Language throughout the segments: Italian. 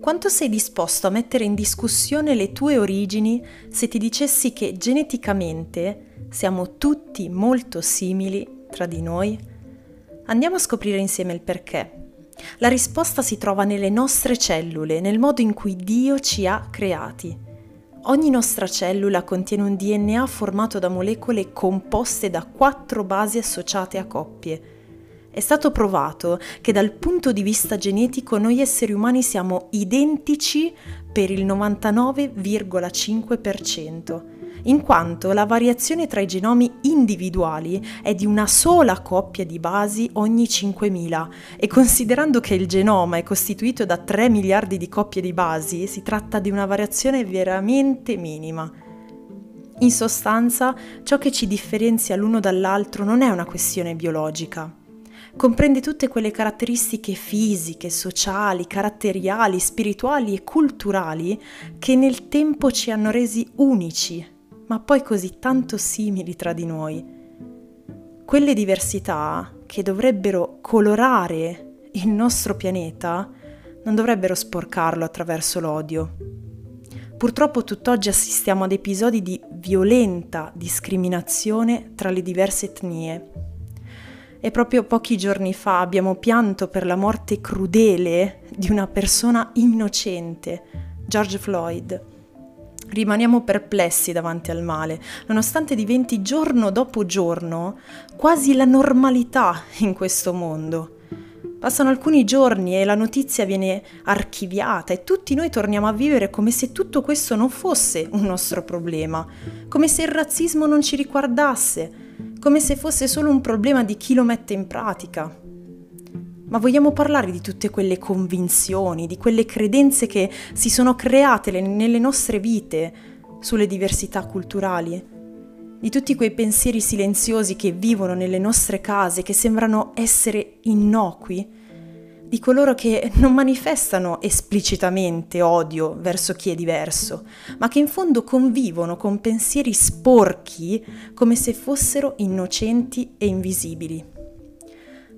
Quanto sei disposto a mettere in discussione le tue origini se ti dicessi che geneticamente siamo tutti molto simili tra di noi? Andiamo a scoprire insieme il perché. La risposta si trova nelle nostre cellule, nel modo in cui Dio ci ha creati. Ogni nostra cellula contiene un DNA formato da molecole composte da quattro basi associate a coppie. È stato provato che dal punto di vista genetico noi esseri umani siamo identici per il 99,5%, in quanto la variazione tra i genomi individuali è di una sola coppia di basi ogni 5.000 e considerando che il genoma è costituito da 3 miliardi di coppie di basi, si tratta di una variazione veramente minima. In sostanza, ciò che ci differenzia l'uno dall'altro non è una questione biologica, comprende tutte quelle caratteristiche fisiche, sociali, caratteriali, spirituali e culturali che nel tempo ci hanno resi unici, ma poi così tanto simili tra di noi. Quelle diversità che dovrebbero colorare il nostro pianeta non dovrebbero sporcarlo attraverso l'odio. Purtroppo tutt'oggi assistiamo ad episodi di violenta discriminazione tra le diverse etnie e proprio pochi giorni fa abbiamo pianto per la morte crudele di una persona innocente, George Floyd. Rimaniamo perplessi davanti al male, nonostante diventi giorno dopo giorno quasi la normalità in questo mondo. Passano alcuni giorni e la notizia viene archiviata e tutti noi torniamo a vivere come se tutto questo non fosse un nostro problema, come se il razzismo non ci riguardasse, come se fosse solo un problema di chi lo mette in pratica. Ma vogliamo parlare di tutte quelle convinzioni, di quelle credenze che si sono create nelle nostre vite sulle diversità culturali? Di tutti quei pensieri silenziosi che vivono nelle nostre case, che sembrano essere innocui? Di coloro che non manifestano esplicitamente odio verso chi è diverso, ma che in fondo convivono con pensieri sporchi come se fossero innocenti e invisibili.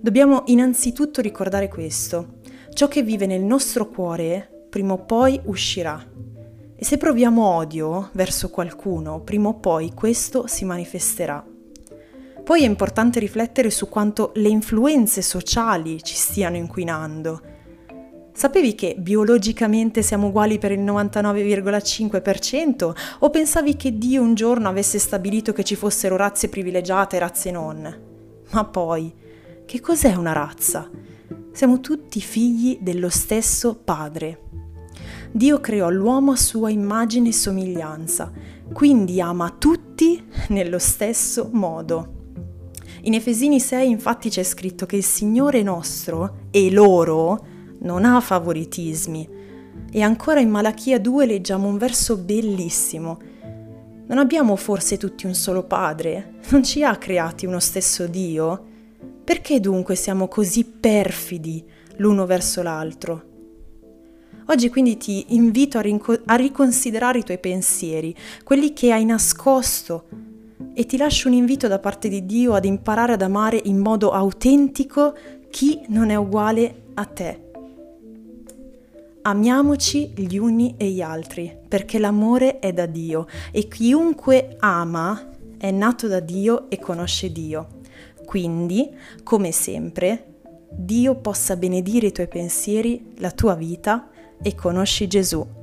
Dobbiamo innanzitutto ricordare questo. Ciò che vive nel nostro cuore prima o poi uscirà. E se proviamo odio verso qualcuno, prima o poi questo si manifesterà. Poi è importante riflettere su quanto le influenze sociali ci stiano inquinando. Sapevi che biologicamente siamo uguali per il 99,5% o pensavi che Dio un giorno avesse stabilito che ci fossero razze privilegiate e razze non? Ma poi, che cos'è una razza? Siamo tutti figli dello stesso Padre. Dio creò l'uomo a sua immagine e somiglianza, quindi ama tutti nello stesso modo. In Efesini 6 infatti c'è scritto che il Signore nostro e loro non ha favoritismi. E ancora in Malachia 2 leggiamo un verso bellissimo. Non abbiamo forse tutti un solo Padre? Non ci ha creati uno stesso Dio? Perché dunque siamo così perfidi l'uno verso l'altro? Oggi quindi ti invito a, rinco- a riconsiderare i tuoi pensieri, quelli che hai nascosto e ti lascio un invito da parte di Dio ad imparare ad amare in modo autentico chi non è uguale a te. Amiamoci gli uni e gli altri, perché l'amore è da Dio e chiunque ama è nato da Dio e conosce Dio. Quindi, come sempre, Dio possa benedire i tuoi pensieri, la tua vita e conosci Gesù